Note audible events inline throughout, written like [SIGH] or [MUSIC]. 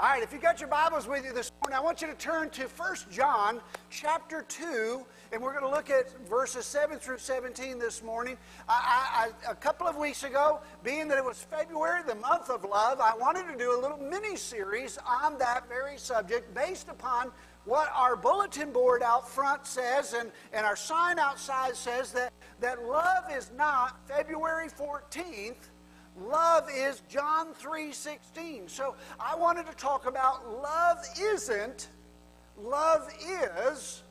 All right, if you got your Bibles with you this morning, I want you to turn to 1 John chapter 2, and we're going to look at verses 7 through 17 this morning. I, I, a couple of weeks ago, being that it was February, the month of love, I wanted to do a little mini series on that very subject based upon what our bulletin board out front says and, and our sign outside says that, that love is not February 14th Love is John 3:16. So I wanted to talk about love isn't, love is.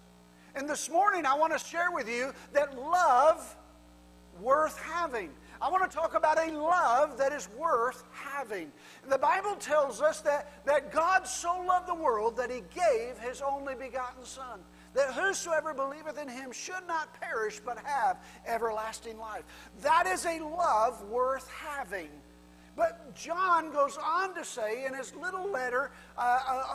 And this morning I want to share with you that love worth having. I want to talk about a love that is worth having. The Bible tells us that, that God so loved the world that he gave his only begotten Son that whosoever believeth in him should not perish but have everlasting life. That is a love worth having. But John goes on to say in his little letter uh,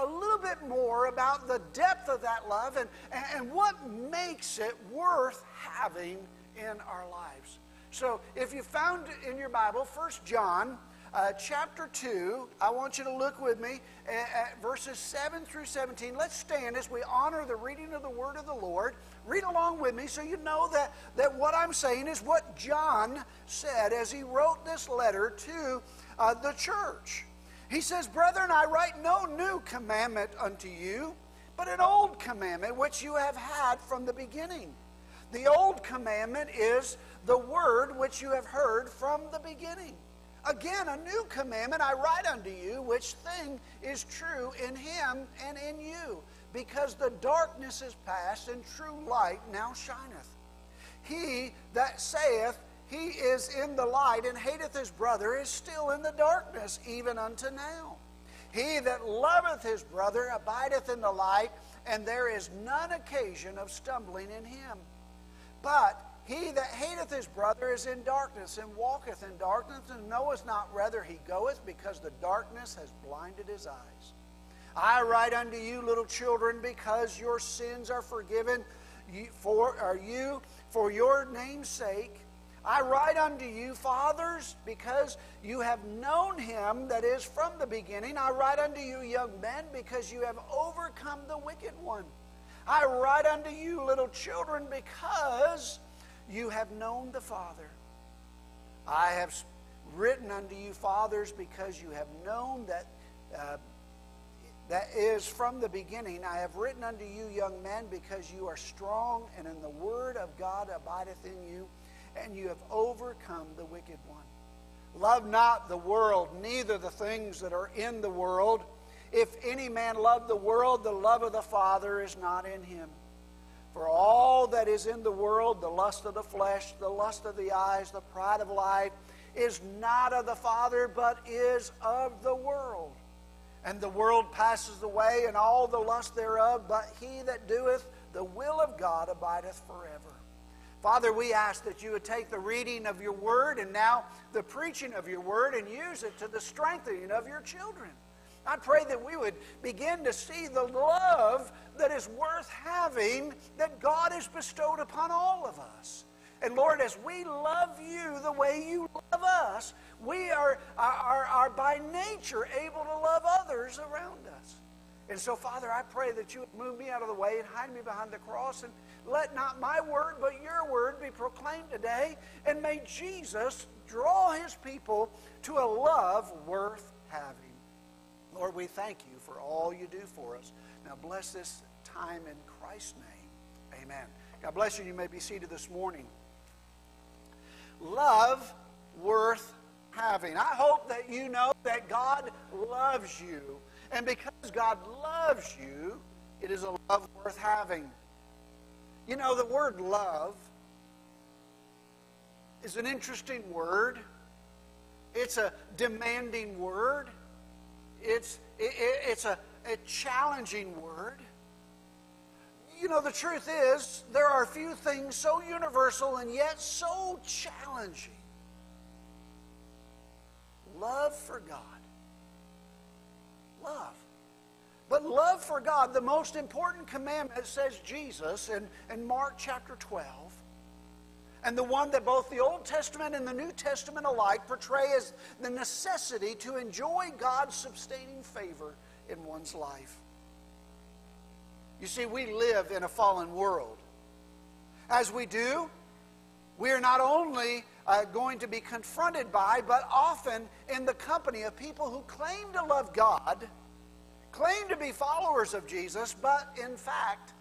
a, a, little bit more about the depth of that love and, and what makes it worth having in our lives. So if you found in your Bible, First John uh, chapter 2. I want you to look with me at, at verses 7 through 17. Let's stand as we honor the reading of the word of the Lord. Read along with me so you know that, that what I'm saying is what John said as he wrote this letter to uh, the church. He says, Brethren, I write no new commandment unto you, but an old commandment which you have had from the beginning. The old commandment is the word which you have heard from the beginning. Again, a new commandment I write unto you, which thing is true in him and in you, because the darkness is past and true light now shineth. He that saith he is in the light and hateth his brother is still in the darkness, even unto now. He that loveth his brother abideth in the light, and there is none occasion of stumbling in him. But he that hateth his brother is in darkness and walketh in darkness and knoweth not whither he goeth because the darkness has blinded his eyes. I write unto you, little children, because your sins are forgiven for are you for your name's sake. I write unto you, fathers, because you have known him that is from the beginning. I write unto you, young men, because you have overcome the wicked one. I write unto you, little children, because you have known the Father. I have written unto you, fathers, because you have known that uh, that is from the beginning. I have written unto you, young men, because you are strong, and in the word of God abideth in you, and you have overcome the wicked one. Love not the world, neither the things that are in the world. If any man love the world, the love of the Father is not in him. That is in the world, the lust of the flesh, the lust of the eyes, the pride of life, is not of the Father, but is of the world. And the world passes away, and all the lust thereof, but he that doeth the will of God abideth forever. Father, we ask that you would take the reading of your word and now the preaching of your word and use it to the strengthening of your children. I pray that we would begin to see the love that is worth having that God has bestowed upon all of us. And Lord, as we love you the way you love us, we are, are, are by nature able to love others around us. And so, Father, I pray that you would move me out of the way and hide me behind the cross. And let not my word, but your word be proclaimed today. And may Jesus draw his people to a love worth having. Lord, we thank you for all you do for us. Now bless this time in Christ's name. Amen. God bless you. You may be seated this morning. Love worth having. I hope that you know that God loves you. And because God loves you, it is a love worth having. You know, the word love is an interesting word. It's a demanding word. It's, it, it's a, a challenging word. You know, the truth is, there are few things so universal and yet so challenging. Love for God. Love. But love for God, the most important commandment, says Jesus in, in Mark chapter 12 and the one that both the Old Testament and the New Testament alike portray as the necessity to enjoy God's sustaining favor in one's life. You see, we live in a fallen world. As we do, we are not only uh, going to be confronted by, but often in the company of people who claim to love God, claim to be followers of Jesus, but in fact,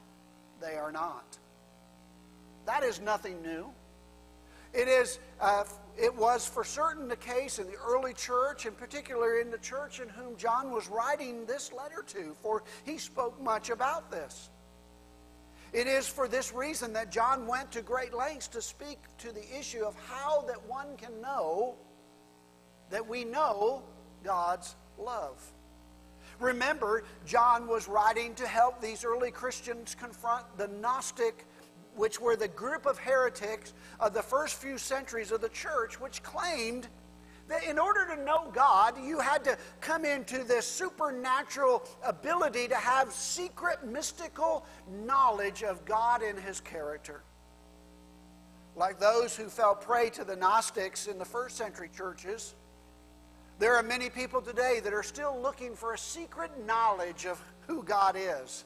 they are not. That is nothing new. It is. Uh, it was for certain the case in the early church, in particular in the church in whom John was writing this letter to, for he spoke much about this. It is for this reason that John went to great lengths to speak to the issue of how that one can know that we know God's love. Remember, John was writing to help these early Christians confront the Gnostic which were the group of heretics of the first few centuries of the church, which claimed that in order to know God, you had to come into this supernatural ability to have secret, mystical knowledge of God and His character. Like those who fell prey to the Gnostics in the first century churches, there are many people today that are still looking for a secret knowledge of who God is.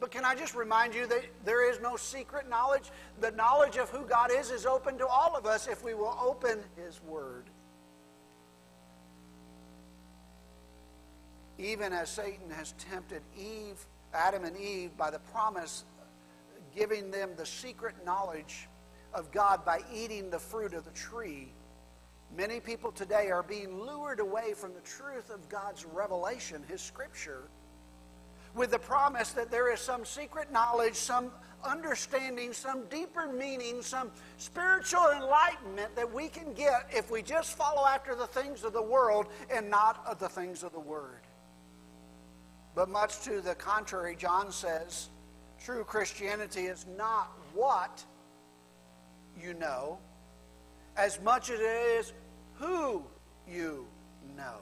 But can I just remind you that there is no secret knowledge? The knowledge of who God is is open to all of us if we will open His Word. Even as Satan has tempted Eve, Adam and Eve, by the promise giving them the secret knowledge of God by eating the fruit of the tree, many people today are being lured away from the truth of God's revelation, His Scripture with the promise that there is some secret knowledge, some understanding, some deeper meaning, some spiritual enlightenment that we can get if we just follow after the things of the world and not of the things of the Word. But much to the contrary, John says true Christianity is not what you know as much as it is who you know.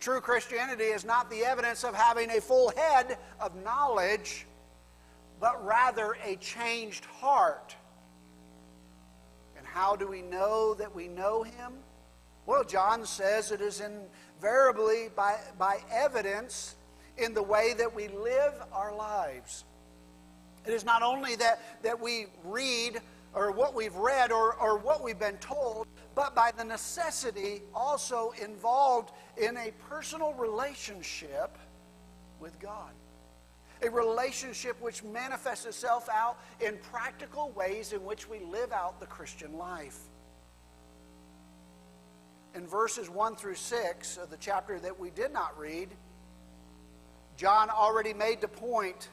True Christianity is not the evidence of having a full head of knowledge, but rather a changed heart. And how do we know that we know Him? Well, John says it is invariably by, by evidence in the way that we live our lives. It is not only that, that we read or what we've read or, or what we've been told, but by the necessity also involved in a personal relationship with God. A relationship which manifests itself out in practical ways in which we live out the Christian life. In verses 1 through 6 of the chapter that we did not read, John already made the point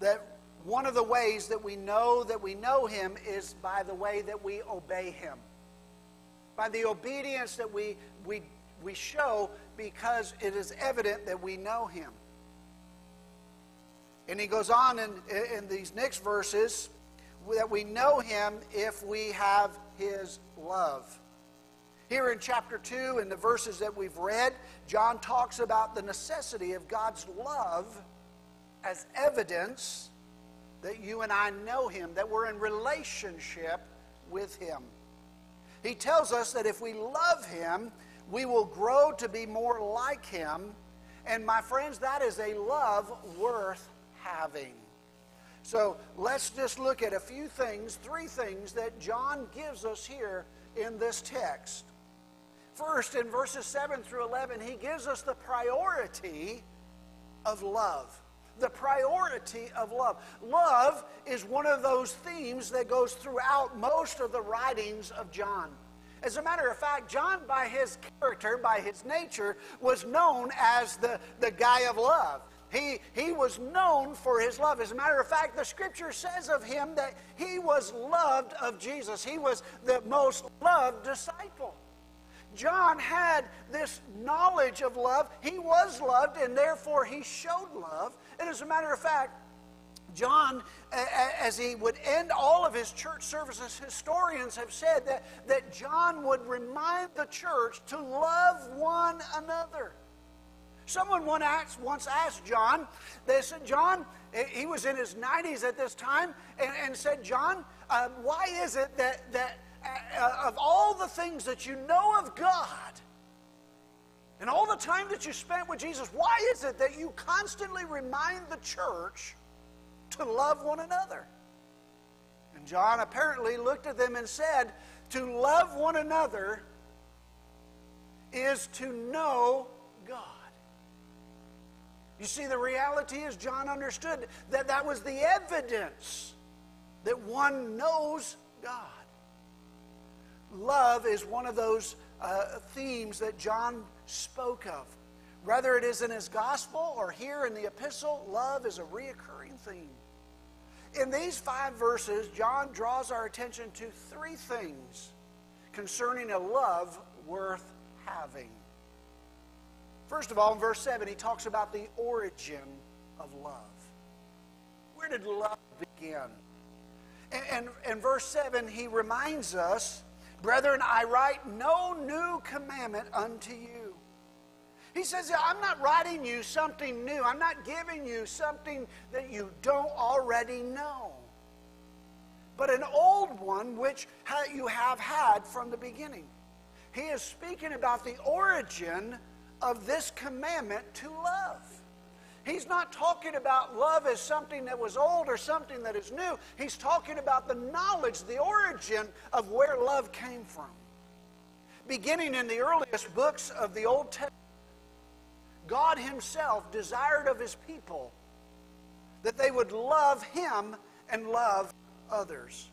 that one of the ways that we know that we know Him is by the way that we obey Him. By the obedience that we, we, we show because it is evident that we know Him. And he goes on in, in these next verses that we know Him if we have His love. Here in chapter 2, in the verses that we've read, John talks about the necessity of God's love as evidence that you and I know Him, that we're in relationship with Him. He tells us that if we love Him, we will grow to be more like Him. And my friends, that is a love worth having. So let's just look at a few things, three things that John gives us here in this text. First, in verses 7 through 11, he gives us the priority of love the priority of love. Love is one of those themes that goes throughout most of the writings of John. As a matter of fact, John, by his character, by his nature, was known as the, the guy of love. He, he was known for his love. As a matter of fact, the scripture says of him that he was loved of Jesus. He was the most loved disciple. John had this knowledge of love. He was loved, and therefore he showed love. And as a matter of fact, John, as he would end all of his church services, historians have said that, that John would remind the church to love one another. Someone once asked, John, they said, John, he was in his 90s at this time, and, and said, John, uh, why is it that, that Uh, of all the things that you know of God, And all the time that you spent with Jesus, why is it that you constantly remind the church to love one another? And John apparently looked at them and said, To love one another is to know God. You see, the reality is, John understood that that was the evidence that one knows God. Love is one of those uh, themes that John spoke of. Whether it is in his gospel or here in the epistle, love is a reoccurring theme. In these five verses, John draws our attention to three things concerning a love worth having. First of all, in verse 7, he talks about the origin of love. Where did love begin? And, in verse 7, he reminds us, Brethren, I write no new commandment unto you. He says, I'm not writing you something new. I'm not giving you something that you don't already know, but an old one which you have had from the beginning. He is speaking about the origin of this commandment to love. He's not talking about love as something that was old or something that is new. He's talking about the knowledge, the origin of where love came from. Beginning in the earliest books of the Old Testament, God Himself desired of His people that they would love Him and love others.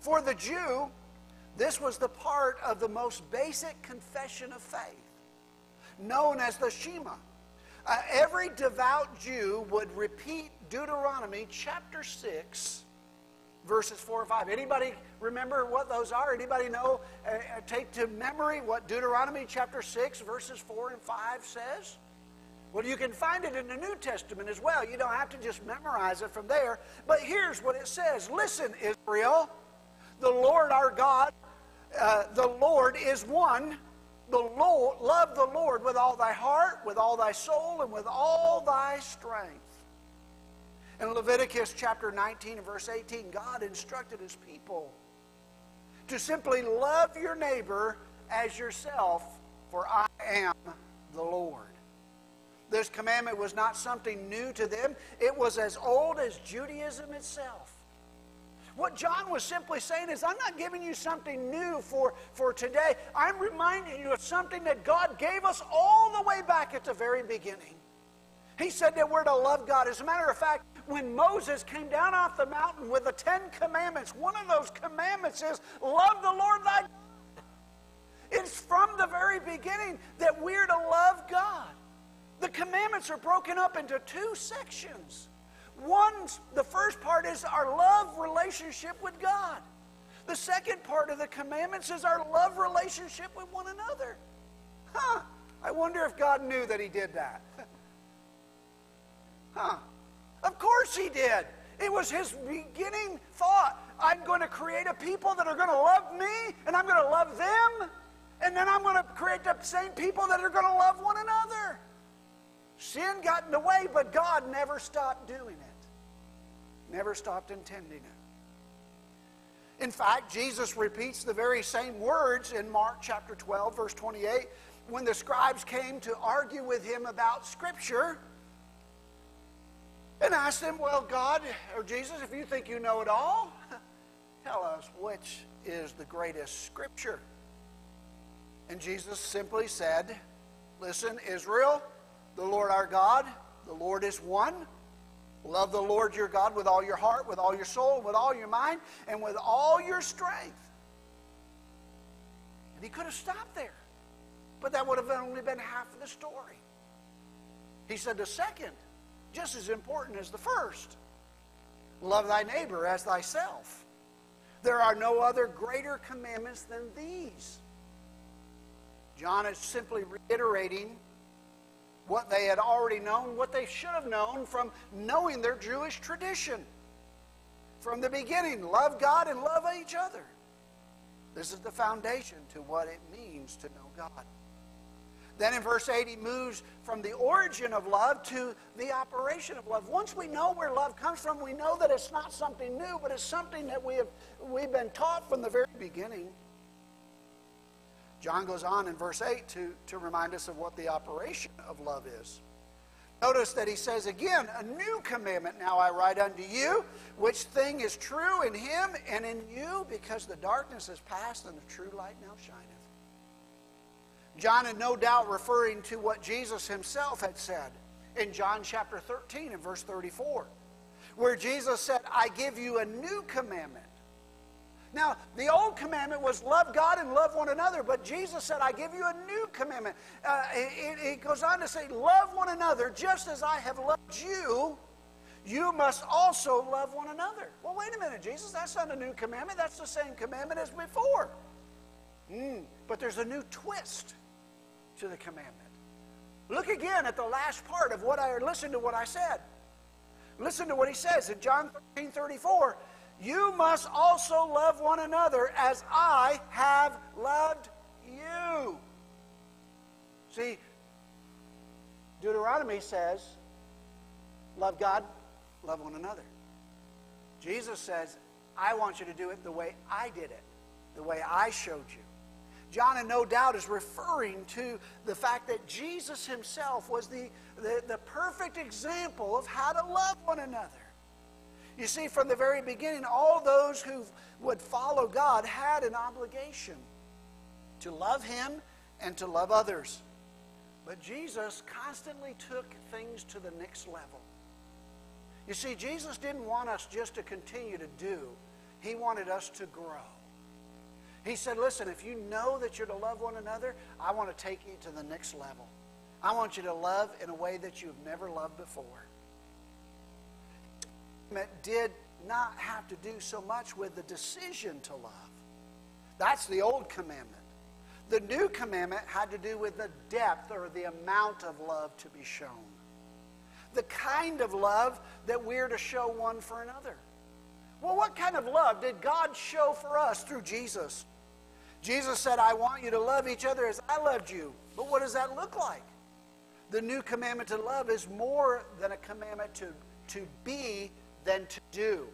For the Jew, this was the part of the most basic confession of faith, known as the Shema. Uh, every devout Jew would repeat Deuteronomy chapter 6, verses 4 and 5. Anybody remember what those are? Anybody know, uh, uh, take to memory what Deuteronomy chapter 6, verses 4 and 5 says? Well, you can find it in the New Testament as well. You don't have to just memorize it from there. But here's what it says Listen, Israel, the Lord our God uh, the Lord is one. The Lord, love the Lord with all thy heart, with all thy soul, and with all thy strength. In Leviticus chapter 19 and verse 18, God instructed his people to simply love your neighbor as yourself, for I am the Lord. This commandment was not something new to them, it was as old as Judaism itself. What John was simply saying is, I'm not giving you something new for, for today. I'm reminding you of something that God gave us all the way back at the very beginning. He said that we're to love God. As a matter of fact, when Moses came down off the mountain with the Ten Commandments, one of those commandments is love the Lord thy God. It's from the very beginning that we're to love God. The commandments are broken up into two sections. One, the first part is our love relationship with God. The second part of the commandments is our love relationship with one another. Huh. I wonder if God knew that He did that. [LAUGHS] huh. Of course He did. It was His beginning thought. I'm going to create a people that are going to love me, and I'm going to love them, and then I'm going to create the same people that are going to love one another. Sin got in the way, but God never stopped doing it never stopped intending it. In fact, Jesus repeats the very same words in Mark chapter 12, verse 28, when the scribes came to argue with him about Scripture and asked him, Well, God, or Jesus, if you think you know it all, [LAUGHS] tell us which is the greatest Scripture. And Jesus simply said, Listen, Israel, the Lord our God, the Lord is one. Love the Lord your God with all your heart, with all your soul, with all your mind, and with all your strength. And he could have stopped there. But that would have only been half of the story. He said the second, just as important as the first love thy neighbor as thyself. There are no other greater commandments than these. John is simply reiterating what they had already known, what they should have known from knowing their Jewish tradition. From the beginning, love God and love each other. This is the foundation to what it means to know God. Then in verse 8, he moves from the origin of love to the operation of love. Once we know where love comes from, we know that it's not something new, but it's something that we have, we've been taught from the very beginning. John goes on in verse 8 to, to remind us of what the operation of love is. Notice that he says again, A new commandment now I write unto you, which thing is true in him and in you, because the darkness is past and the true light now shineth. John had no doubt referring to what Jesus himself had said in John chapter 13 and verse 34, where Jesus said, I give you a new commandment. Now, the old commandment was love God and love one another, but Jesus said, I give you a new commandment. Uh, it, goes on to say, Love one another just as I have loved you. You must also love one another. Well, wait a minute, Jesus, that's not a new commandment. That's the same commandment as before. Mm, but there's a new twist to the commandment. Look again at the last part of what I listen to what I said. Listen to what he says in John 13 34. You must also love one another as I have loved you. See, Deuteronomy says, love God, love one another. Jesus says, I want you to do it the way I did it, the way I showed you. John, and no doubt, is referring to the fact that Jesus himself was the, the, the perfect example of how to love one another. You see, from the very beginning, all those who would follow God had an obligation to love Him and to love others. But Jesus constantly took things to the next level. You see, Jesus didn't want us just to continue to do, He wanted us to grow. He said, Listen, if you know that you're to love one another, I want to take you to the next level. I want you to love in a way that you've never loved before. Did not have to do so much with the decision to love. That's the old commandment. The new commandment had to do with the depth or the amount of love to be shown. The kind of love that we're to show one for another. Well, what kind of love did God show for us through Jesus? Jesus said, I want you to love each other as I loved you. But what does that look like? The new commandment to love is more than a commandment to, to be than to do.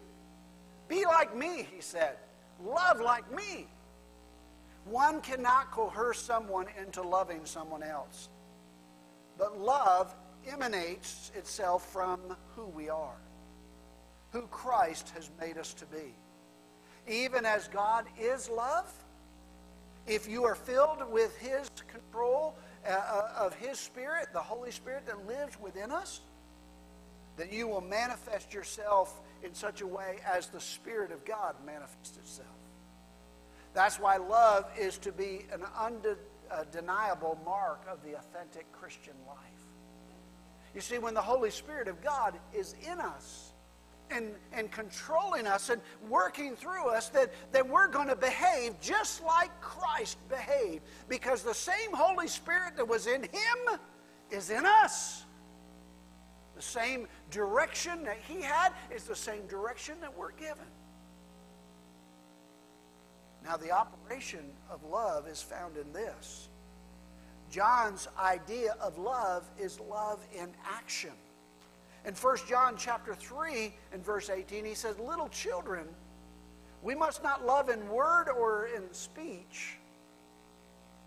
Be like me, he said. Love like me. One cannot coerce someone into loving someone else. But love emanates itself from who we are, who Christ has made us to be. Even as God is love, if you are filled with His control uh, uh, of His Spirit, the Holy Spirit that lives within us, then you will manifest yourself in such a way as the Spirit of God manifests itself. That's why love is to be an undeniable mark of the authentic Christian life. You see, when the Holy Spirit of God is in us, and, and controlling us and working through us, that, that we're going to behave just like Christ behaved. Because the same Holy Spirit that was in him is in us. The same direction that he had is the same direction that we're given. Now, the operation of love is found in this. John's idea of love is love in action. In 1 John chapter 3 and verse 18, he says, Little children, we must not love in word or in speech,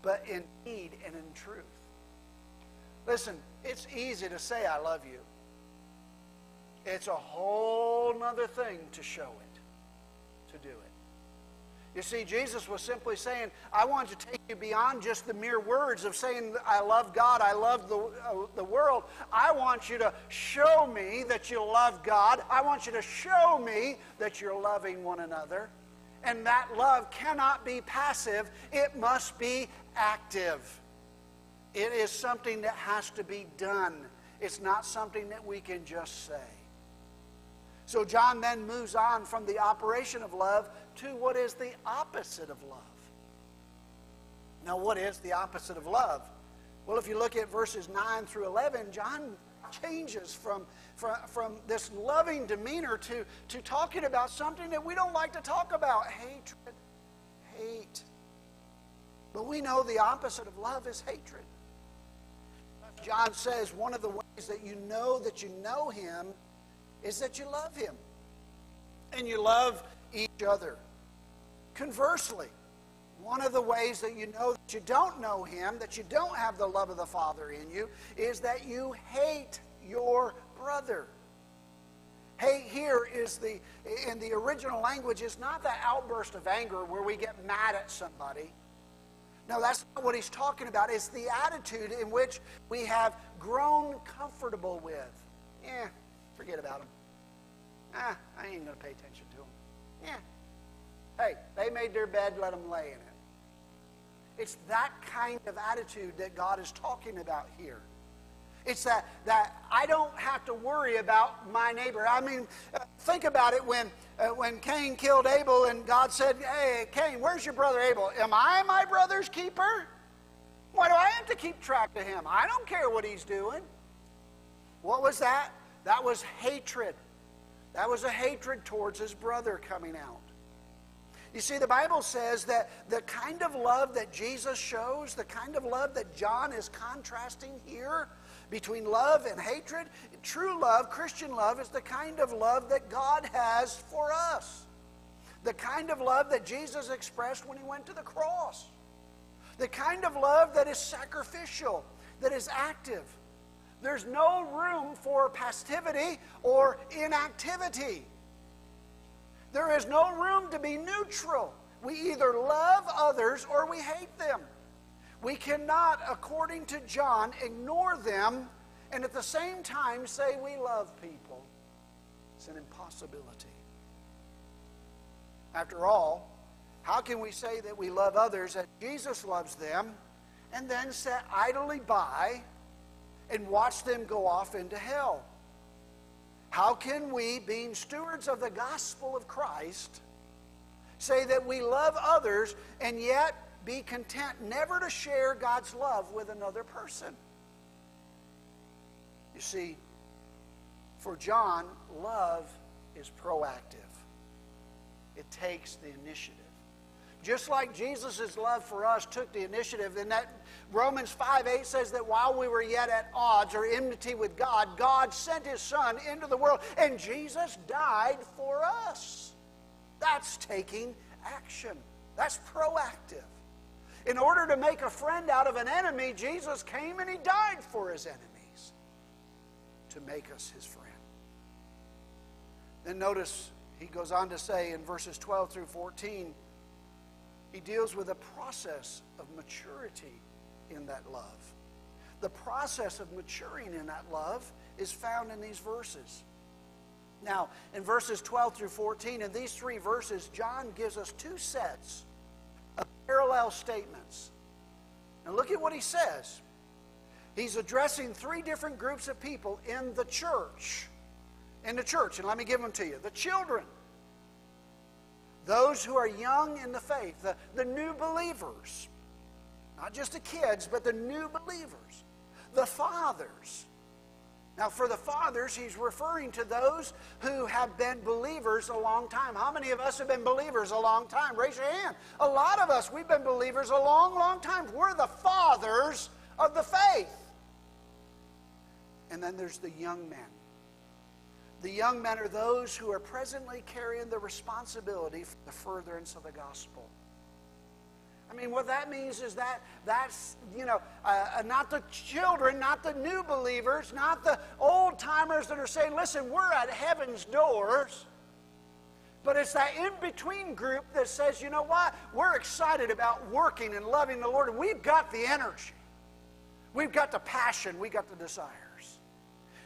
but in deed and in truth. Listen, it's easy to say I love you. It's a whole nother thing to show it, to do it. You see, Jesus was simply saying, I want to take you beyond just the mere words of saying, I love God, I love the, uh, the world. I want you to show me that you love God. I want you to show me that you're loving one another. And that love cannot be passive, it must be active. It is something that has to be done, it's not something that we can just say. So John then moves on from the operation of love to what is the opposite of love. Now, what is the opposite of love? Well, if you look at verses 9 through 11, John changes from, from, from this loving demeanor to, to talking about something that we don't like to talk about hatred. Hate. But we know the opposite of love is hatred. John says one of the ways that you know that you know him is that you love him and you love each other. Conversely, one of the ways that you know that you don't know Him, that you don't have the love of the Father in you, is that you hate your brother. Hate here is the, in the original language, is not that outburst of anger where we get mad at somebody. No, that's not what he's talking about. It's the attitude in which we have grown comfortable with. Yeah, forget about them. Ah, I ain't going to pay attention to them. Yeah. Hey, they made their bed, let them lay in it. It's that kind of attitude that God is talking about here. It's that, that I don't have to worry about my neighbor. I mean, uh, think about it when, uh, when Cain killed Abel and God said, Hey, Cain, where's your brother Abel? Am I my brother's keeper? Why do I have to keep track of him? I don't care what he's doing. What was that? That was hatred. That was a hatred towards his brother coming out. You see, the Bible says that the kind of love that Jesus shows, the kind of love that John is contrasting here between love and hatred, true love, Christian love, is the kind of love that God has for us. The kind of love that Jesus expressed when he went to the cross. The kind of love that is sacrificial, that is active. There's no room for passivity or inactivity. There is no room to be neutral. We either love others or we hate them. We cannot, according to John, ignore them and at the same time say we love people. It's an impossibility. After all, how can we say that we love others as Jesus loves them and then sit idly by and watch them go off into hell? How can we, being stewards of the gospel of Christ, say that we love others and yet be content never to share God's love with another person? You see, for John, love is proactive, it takes the initiative. Just like Jesus' love for us took the initiative, and that Romans 5 8 says that while we were yet at odds or enmity with God, God sent his Son into the world, and Jesus died for us. That's taking action, that's proactive. In order to make a friend out of an enemy, Jesus came and he died for his enemies to make us his friend. Then notice he goes on to say in verses 12 through 14, he deals with a process of maturity in that love. The process of maturing in that love is found in these verses. Now, in verses 12 through 14, in these three verses, John gives us two sets of parallel statements. Now, look at what he says. He's addressing three different groups of people in the church. In the church, and let me give them to you the children those who are young in the faith, the, the new believers, not just the kids, but the new believers, the fathers. Now, for the fathers, he's referring to those who have been believers a long time. How many of us have been believers a long time? Raise your hand. A lot of us, we've been believers a long, long time. We're the fathers of the faith. And then there's the young men. The young men are those who are presently carrying the responsibility for the furtherance of the gospel. I mean, what that means is that that's, you know, uh, uh not the children, not the new believers, not the old timers that are saying, listen, we're at heaven's doors. But it's that in between group that says, you know what? We're excited about working and loving the Lord, and we've got the energy. We've got the passion. We've got the desire.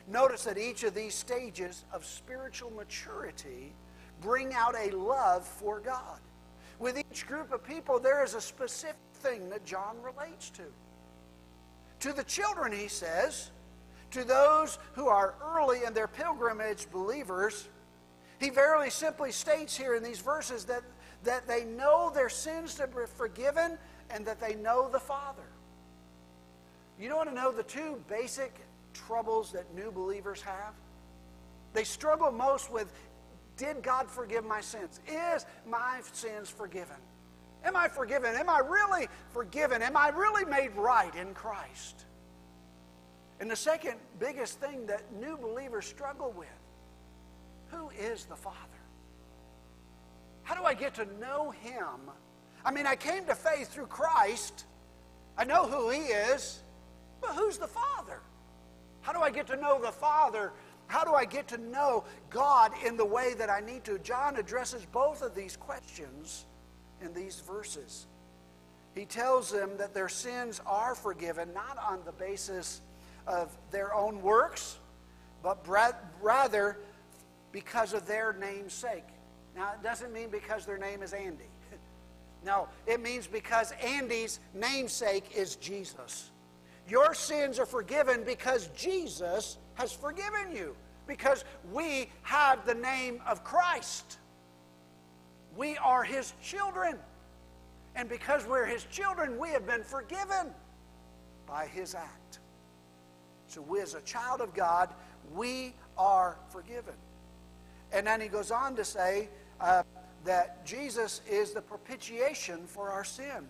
Notice that each of these stages of spiritual maturity bring out a love for God. With each group of people, there is a specific thing that John relates to. To the children, he says, to those who are early in their pilgrimage believers, he very simply states here in these verses that, that they know their sins to be forgiven and that they know the Father. You don't want to know the two basic troubles that new believers have? They struggle most with Did God forgive my sins? Is my sins forgiven? Am I forgiven? Am I really forgiven? Am I really made right in Christ? And the second biggest thing that new believers struggle with who is the Father? How do I get to know Him? I mean, I came to faith through Christ. I know who He is, but who's the Father? How do I get to know the Father? How do I get to know God in the way that I need to? John addresses both of these questions in these verses. He tells them that their sins are forgiven not on the basis of their own works, but rather because of their name's sake. Now, it doesn't mean because their name is Andy. [LAUGHS] no, it means because Andy's namesake is Jesus. Your sins are forgiven because Jesus has forgiven you, because we have the name of Christ. We are his children. And because we're his children, we have been forgiven by his act. So, we, as a child of God, we are forgiven. And then he goes on to say uh, that Jesus is the propitiation for our sin.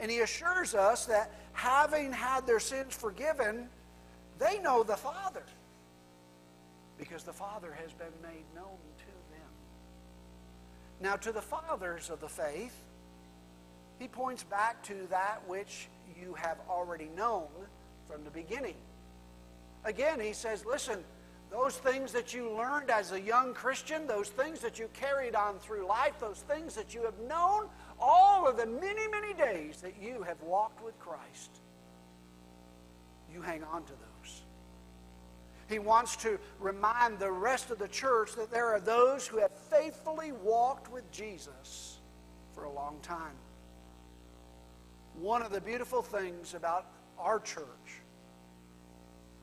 And he assures us that having had their sins forgiven, they know the Father because the Father has been made known to them. Now, to the fathers of the faith, he points back to that which you have already known from the beginning. Again, he says, listen, those things that you learned as a young Christian, those things that you carried on through life, those things that you have known, all of the many, many days that you have walked with Christ, you hang on to those. He wants to remind the rest of the church that there are those who have faithfully walked with Jesus for a long time. One of the beautiful things about our church,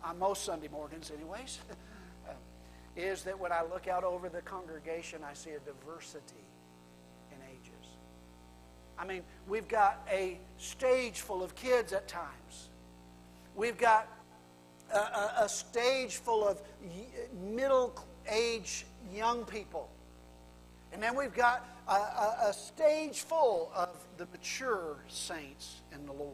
on most Sunday mornings, anyways, [LAUGHS] uh, is that when I look out over the congregation, I see a diversity. I mean, we've got a stage full of kids at times. We've got a, a, a stage full of middle age young people. And then we've got a, a, stage full of the mature saints in the Lord.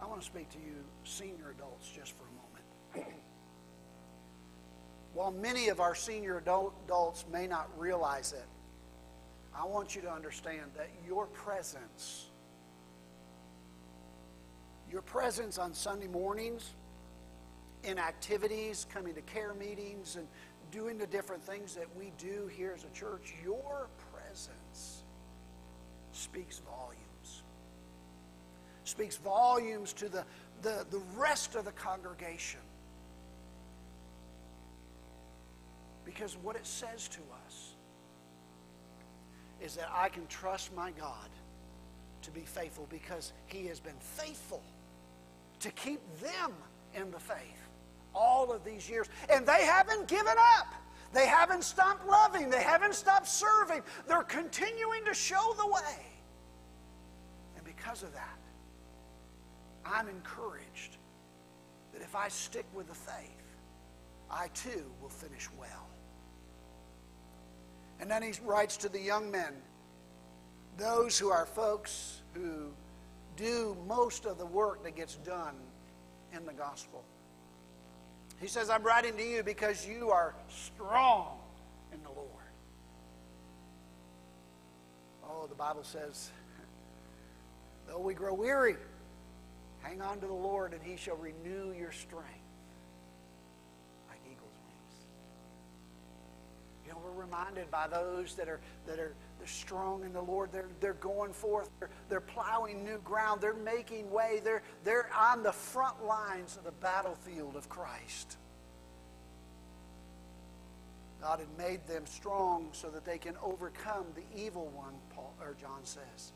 I want to speak to you, senior adults, just for a moment. [CLEARS THROAT] While many of our senior adults may not realize it, I want you to understand that your presence, your presence on Sunday mornings, in activities, coming to care meetings, and doing the different things that we do here as a church, your presence speaks volumes. Speaks volumes to the, the, the rest of the congregation. Because what it says to us is that I can trust my God to be faithful because he has been faithful to keep them in the faith all of these years. And they haven't given up. They haven't stopped loving. They haven't stopped serving. They're continuing to show the way. And because of that, I'm encouraged that if I stick with the faith, I too will finish well. And then he writes to the young men, those who are folks who do most of the work that gets done in the gospel. He says, I'm writing to you because you are strong in the Lord. Oh, the Bible says, though we grow weary, hang on to the Lord and he shall renew your strength. We're reminded by those that are that are they're strong in the Lord. They're they're going forth. They're, they're plowing new ground. They're making way. They're they're on the front lines of the battlefield of Christ. God had made them strong so that they can overcome the evil one, Paul or John says.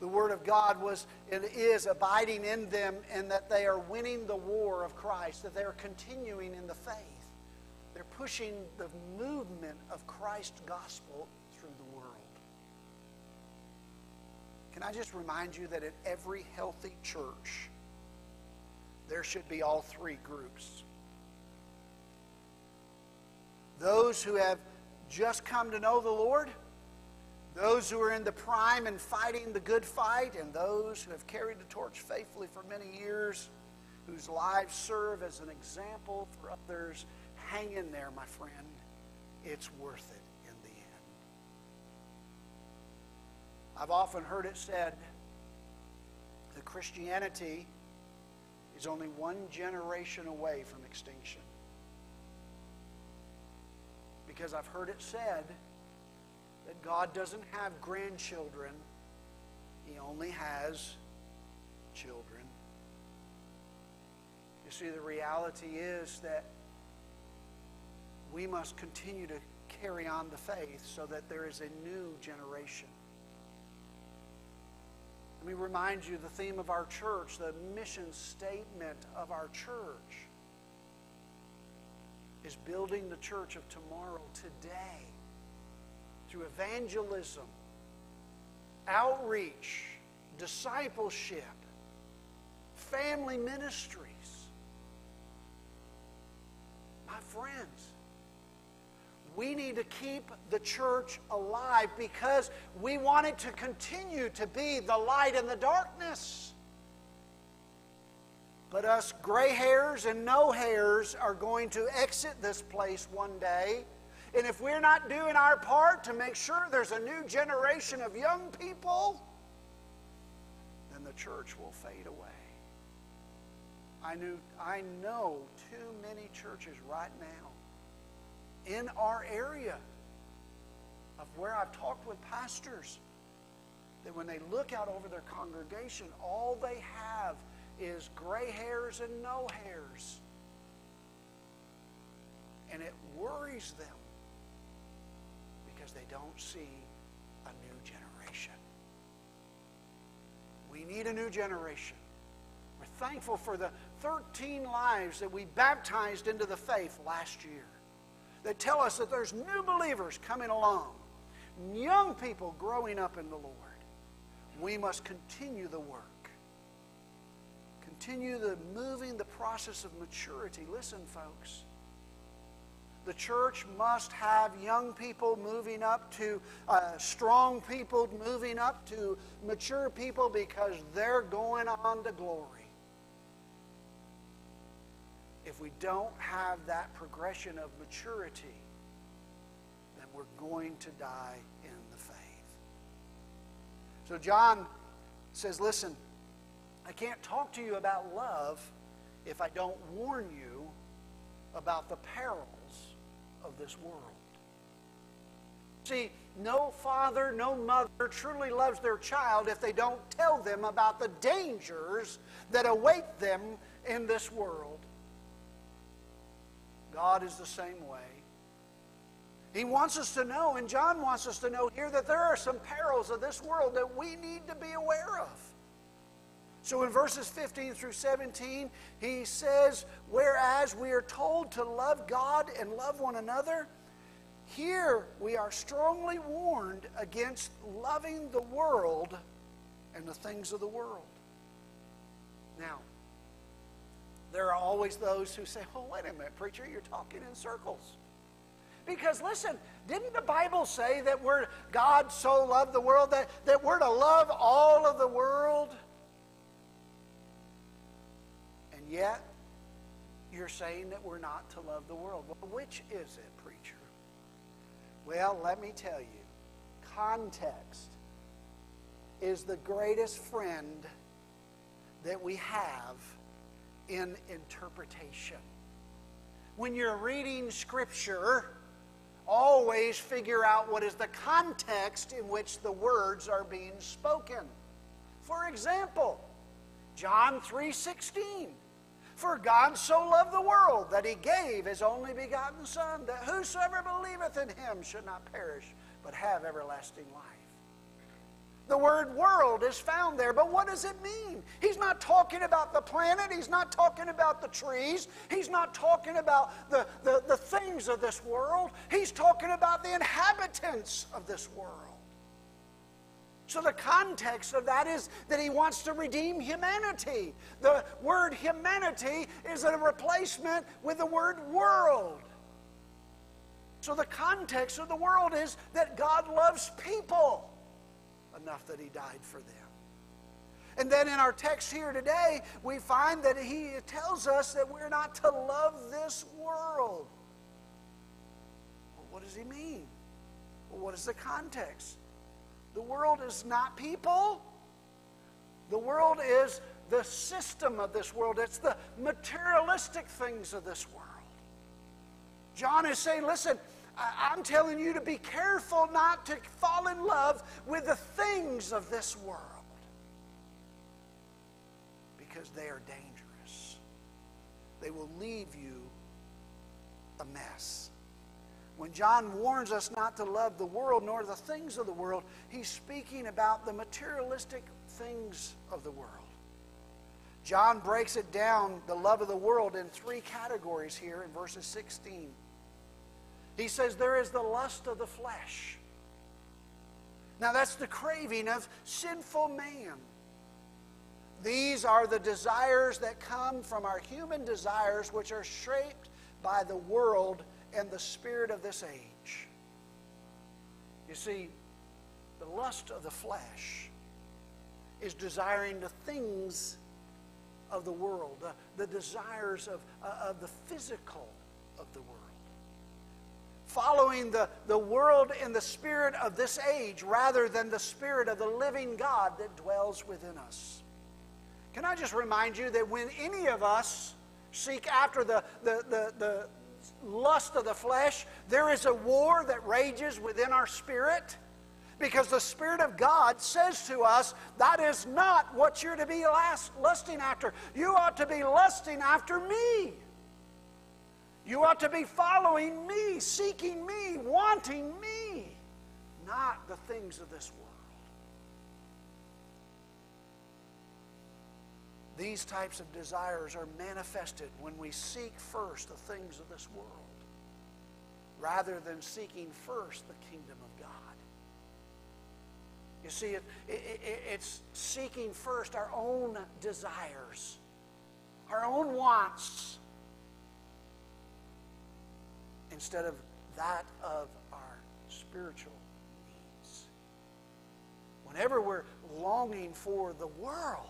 The Word of God was and is abiding in them, and that they are winning the war of Christ, that they are continuing in the faith. They're pushing the movement of Christ's gospel through the world. Can I just remind you that in every healthy church, there should be all three groups. Those who have just come to know the Lord, those who are in the prime and fighting the good fight, and those who have carried the torch faithfully for many years, whose lives serve as an example for others hang in there, my friend. It's worth it in the end. I've often heard it said that Christianity is only one generation away from extinction. Because I've heard it said that God doesn't have grandchildren, He only has children. You see, the reality is that we must continue to carry on the faith so that there is a new generation. Let me remind you the theme of our church, the mission statement of our church is building the church of tomorrow today through evangelism, outreach, discipleship, family ministries. My friends, we need to keep the church alive because we want it to continue to be the light in the darkness. But us gray hairs and no hairs are going to exit this place one day. And if we're not doing our part to make sure there's a new generation of young people, then the church will fade away. I, knew, I know too many churches right now in our area of where I've talked with pastors that when they look out over their congregation, all they have is gray hairs and no hairs. And it worries them because they don't see a new generation. We need a new generation. We're thankful for the 13 lives that we baptized into the faith last year that tell us that there's new believers coming along, young people growing up in the Lord. We must continue the work, continue the moving the process of maturity. Listen, folks. The church must have young people moving up to uh, strong people, moving up to mature people because they're going on to glory if we don't have that progression of maturity, then we're going to die in the faith. So John says, Listen, I can't talk to you about love if I don't warn you about the perils of this world. See, no father, no mother truly loves their child if they don't tell them about the dangers that await them in this world. God is the same way. He wants us to know, and John wants us to know here, that there are some perils of this world that we need to be aware of. So in verses 15 through 17, he says, Whereas we are told to love God and love one another, here we are strongly warned against loving the world and the things of the world. Now, there are always those who say, oh, wait a minute, preacher, you're talking in circles. Because listen, didn't the Bible say that we're God so loved the world that, that we're to love all of the world? And yet, you're saying that we're not to love the world. Well, which is it, preacher? Well, let me tell you context is the greatest friend that we have in interpretation. When you're reading Scripture, always figure out what is the context in which the words are being spoken. For example, John 3:16 For God so loved the world that he gave his only begotten son that whosoever believeth in him should not perish but have everlasting life. The word world is found there, but what does it mean? He's not talking about the planet, he's not talking about the trees, he's not talking about the, the, the things of this world, he's talking about the inhabitants of this world. So, the context of that is that he wants to redeem humanity. The word humanity is a replacement with the word world. So, the context of the world is that God loves people enough that he died for them. And then in our text here today, we find that he tells us that we're not to love this world. Well, what does he mean? Well, what is the context? The world is not people. The world is the system of this world, it's the materialistic things of this world. John is saying, listen, I'm telling you to be careful not to fall in love with the things of this world because they are dangerous. They will leave you a mess. When John warns us not to love the world nor the things of the world, he's speaking about the materialistic things of the world. John breaks it down, the love of the world, in three categories here in verses 16. He says there is the lust of the flesh. Now, that's the craving of sinful man. These are the desires that come from our human desires, which are shaped by the world and the spirit of this age. You see, the lust of the flesh is desiring the things of the world, the, the desires of, uh, of the physical of the world. Following the, the world in the spirit of this age rather than the spirit of the living God that dwells within us. Can I just remind you that when any of us seek after the, the, the, the lust of the flesh, there is a war that rages within our spirit because the Spirit of God says to us, that is not what you're to be last, lusting after. You ought to be lusting after me. You ought to be following me, seeking me, wanting me, not the things of this world. These types of desires are manifested when we seek first the things of this world rather than seeking first the kingdom of God. You see, it, it, it's seeking first our own desires, our own wants, instead of that of our spiritual needs. Whenever we're longing for the world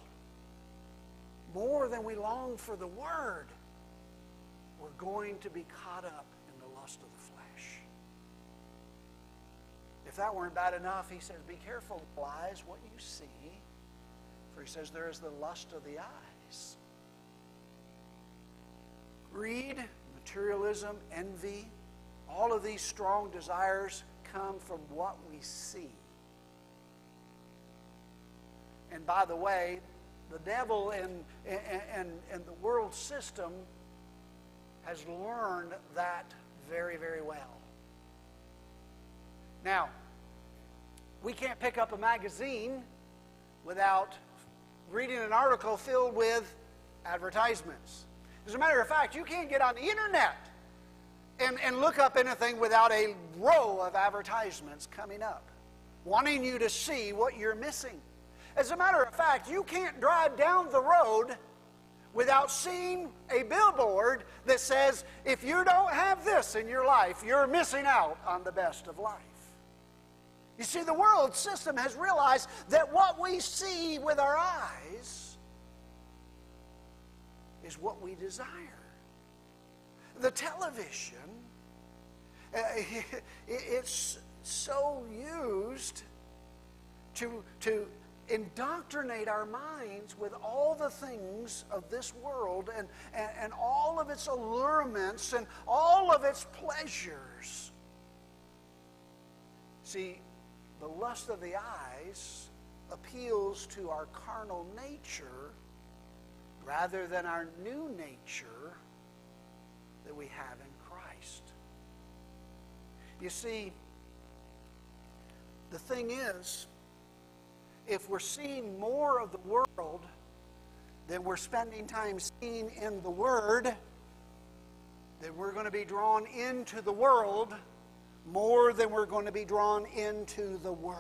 more than we long for the Word, we're going to be caught up in the lust of the flesh. If that weren't bad enough, he says, Be careful, eyes, what you see. For he says, There is the lust of the eyes. Greed, materialism, envy, all of these strong desires come from what we see. And by the way, the devil and, and, and the world system has learned that very, very well. Now, we can't pick up a magazine without reading an article filled with advertisements. As a matter of fact, you can't get on the internet and, and look up anything without a row of advertisements coming up, wanting you to see what you're missing. As a matter of fact, you can't drive down the road without seeing a billboard that says, if you don't have this in your life, you're missing out on the best of life. You see, the world system has realized that what we see with our eyes is what we desire. The television, uh, [LAUGHS] it's so used to, to indoctrinate our minds with all the things of this world and, and, and all of its allurements and all of its pleasures. See, the lust of the eyes appeals to our carnal nature rather than our new nature that we have in Christ. You see, the thing is, if we're seeing more of the world than we're spending time seeing in the Word, then we're going to be drawn into the world more than we're going to be drawn into the Word.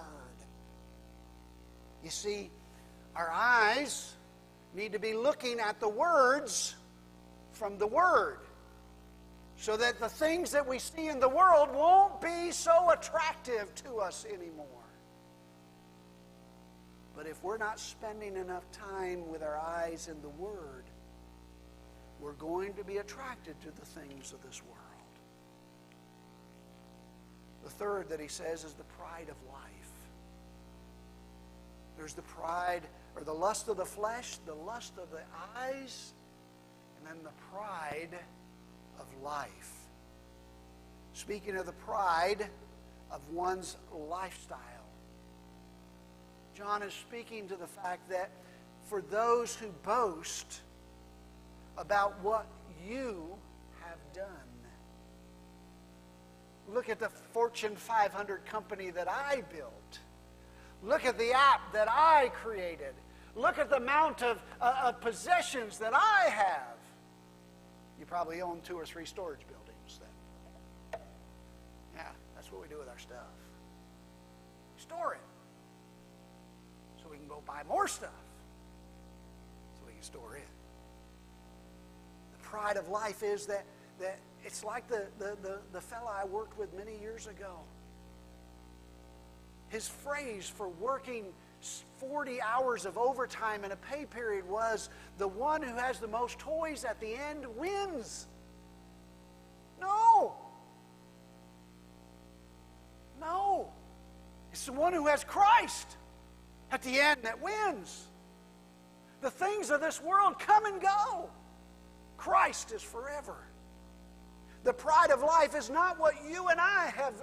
You see, our eyes need to be looking at the words from the Word so that the things that we see in the world won't be so attractive to us anymore. But if we're not spending enough time with our eyes in the Word, we're going to be attracted to the things of this world. The third that he says is the pride of life. There's the pride or the lust of the flesh, the lust of the eyes, and then the pride of life. Speaking of the pride of one's lifestyle, John is speaking to the fact that for those who boast about what you have done, look at the Fortune 500 company that I built. Look at the app that I created. Look at the amount of, uh, of possessions that I have. You probably own two or three storage buildings then. Yeah, that's what we do with our stuff. Store it. So we can go buy more stuff. So we can store it. The pride of life is that, that it's like the, the, the, the fella I worked with many years ago. His phrase for working 40 hours of overtime in a pay period was the one who has the most toys at the end wins. No. No. It's the one who has Christ at the end that wins. The things of this world come and go. Christ is forever. The pride of life is not what you and I have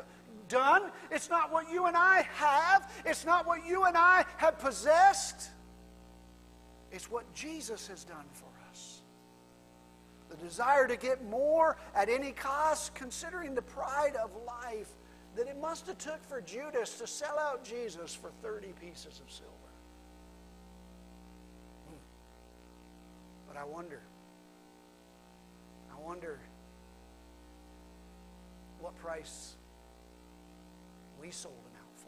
done. It's not what you and I have. It's not what you and I have possessed. It's what Jesus has done for us. The desire to get more at any cost, considering the pride of life that it must have took for Judas to sell out Jesus for 30 pieces of silver. Hmm. But I wonder, I wonder what price we sold him out for.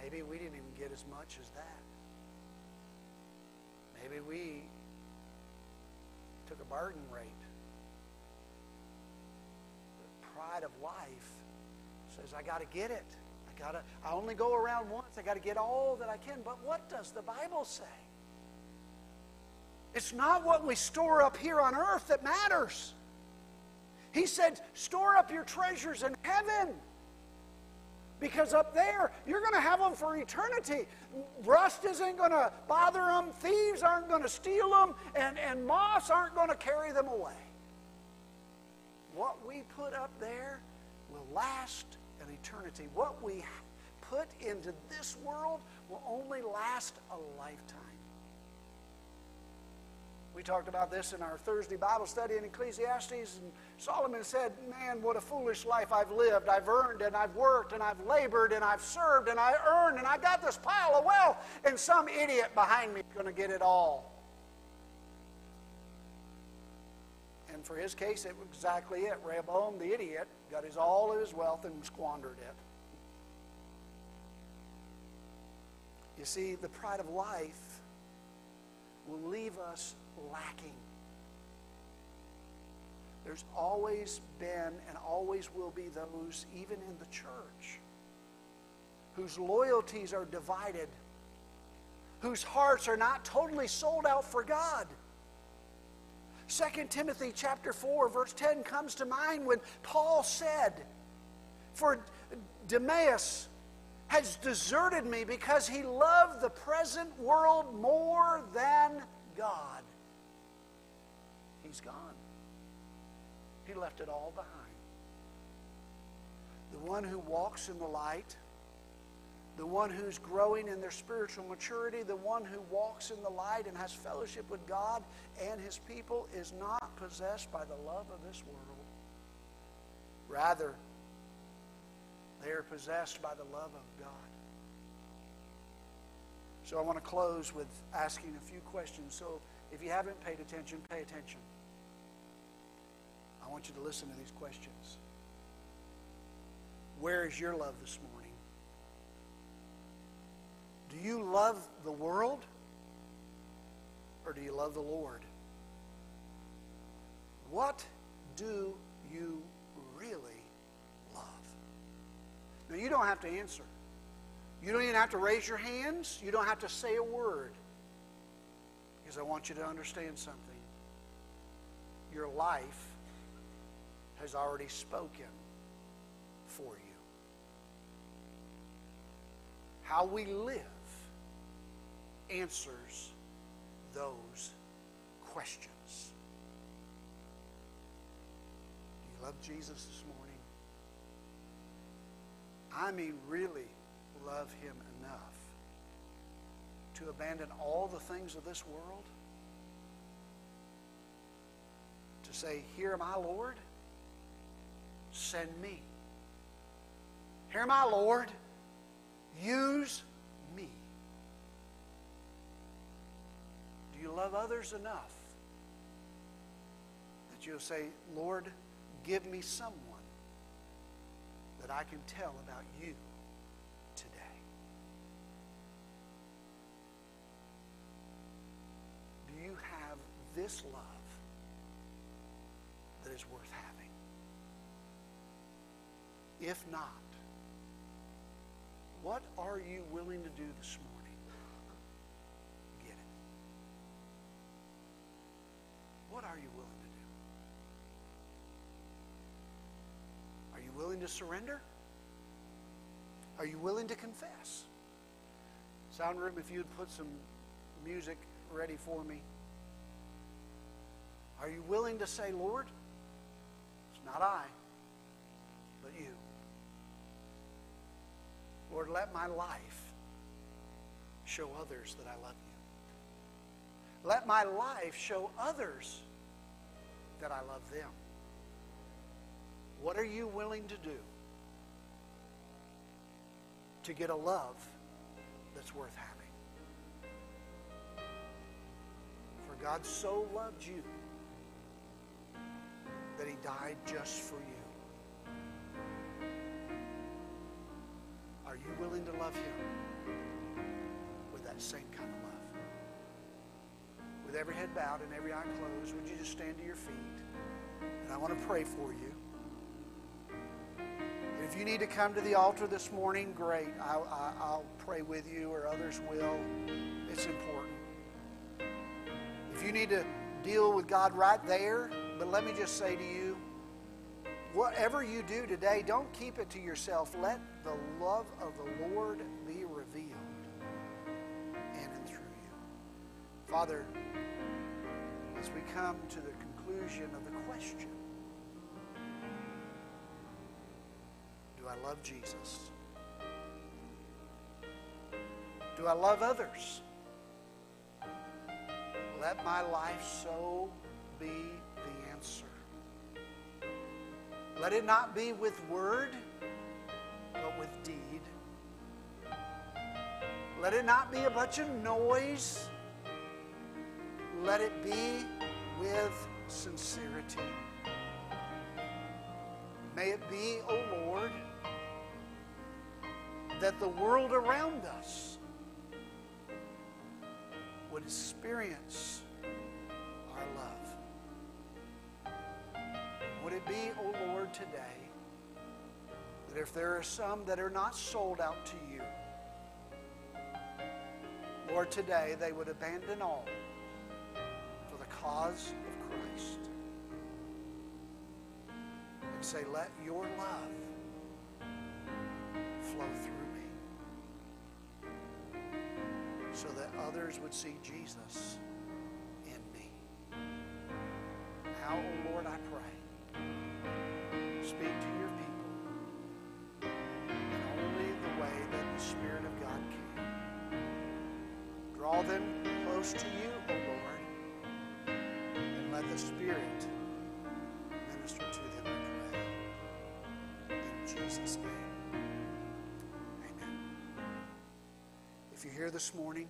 Maybe we didn't even get as much as that. Maybe we took a bargain rate. The pride of life says, I got to get it. I got to, I only go around once. I got to get all that I can. But what does the Bible say? It's not what we store up here on earth that matters. He said, store up your treasures in heaven. Because up there, you're going to have them for eternity. Rust isn't going to bother them, thieves aren't going to steal them, and, and moths aren't going to carry them away. What we put up there will last an eternity. What we put into this world will only last a lifetime. We talked about this in our Thursday Bible study in Ecclesiastes, and Solomon said, Man, what a foolish life I've lived. I've earned and I've worked and I've labored and I've served and I earned and I got this pile of wealth, and some idiot behind me is going to get it all. And for his case, it was exactly it. Rehoboam, the idiot, got his all of his wealth and squandered it. You see, the pride of life will leave us lacking. There's always been and always will be those, even in the church, whose loyalties are divided, whose hearts are not totally sold out for God. 2 Timothy chapter 4 verse 10 comes to mind when Paul said, "For Demas has deserted me because he loved the present world more than God." He's gone. He left it all behind. The one who walks in the light, the one who's growing in their spiritual maturity, the one who walks in the light and has fellowship with God and his people is not possessed by the love of this world. Rather, they are possessed by the love of God. So I want to close with asking a few questions. So if you haven't paid attention, pay attention. I want you to listen to these questions. Where is your love this morning? Do you love the world or do you love the Lord? What do you really you don't have to answer. You don't even have to raise your hands. You don't have to say a word. Because I want you to understand something. Your life has already spoken for you. how we live answers those questions. Do you love Jesus this morning? I mean, really love him enough to abandon all the things of this world? To say, Here I, Lord, send me. Here I, Lord, use me. Do you love others enough that you'll say, Lord, give me someone that I can tell about you today. Do you have this love that is worth having? If not, what are you willing to do this morning? To surrender? Are you willing to confess? Sound room, if you'd put some music ready for me. Are you willing to say, Lord, it's not I, but you? Lord, let my life show others that I love you. Let my life show others that I love them. What are you willing to do to get a love that's worth having? For God so loved you that he died just for you. Are you willing to love him with that same kind of love? With every head bowed and every eye closed, would you just stand to your feet? And I want to pray for you. If you need to come to the altar this morning, great. I'll, I'll pray with you, or others will. It's important. If you need to deal with God right there, but let me just say to you, whatever you do today, don't keep it to yourself. Let the love of the Lord be revealed in and through you. Father, as we come to the conclusion of the question, Do I love Jesus? Do I love others? Let my life so be the answer. Let it not be with word, but with deed. Let it not be a bunch of noise. Let it be with sincerity. May it be, O oh Lord, that the world around us would experience our love. Would it be, O oh Lord, today that if there are some that are not sold out to you, Lord, today they would abandon all for the cause of Christ and say, Let your love flow through so that others would see Jesus in me. Now, oh Lord, I pray, speak to your people in only the way that the Spirit of God can. Draw them close to you, O oh Lord, and let the Spirit minister to them, I pray. In Jesus' name. You're here this morning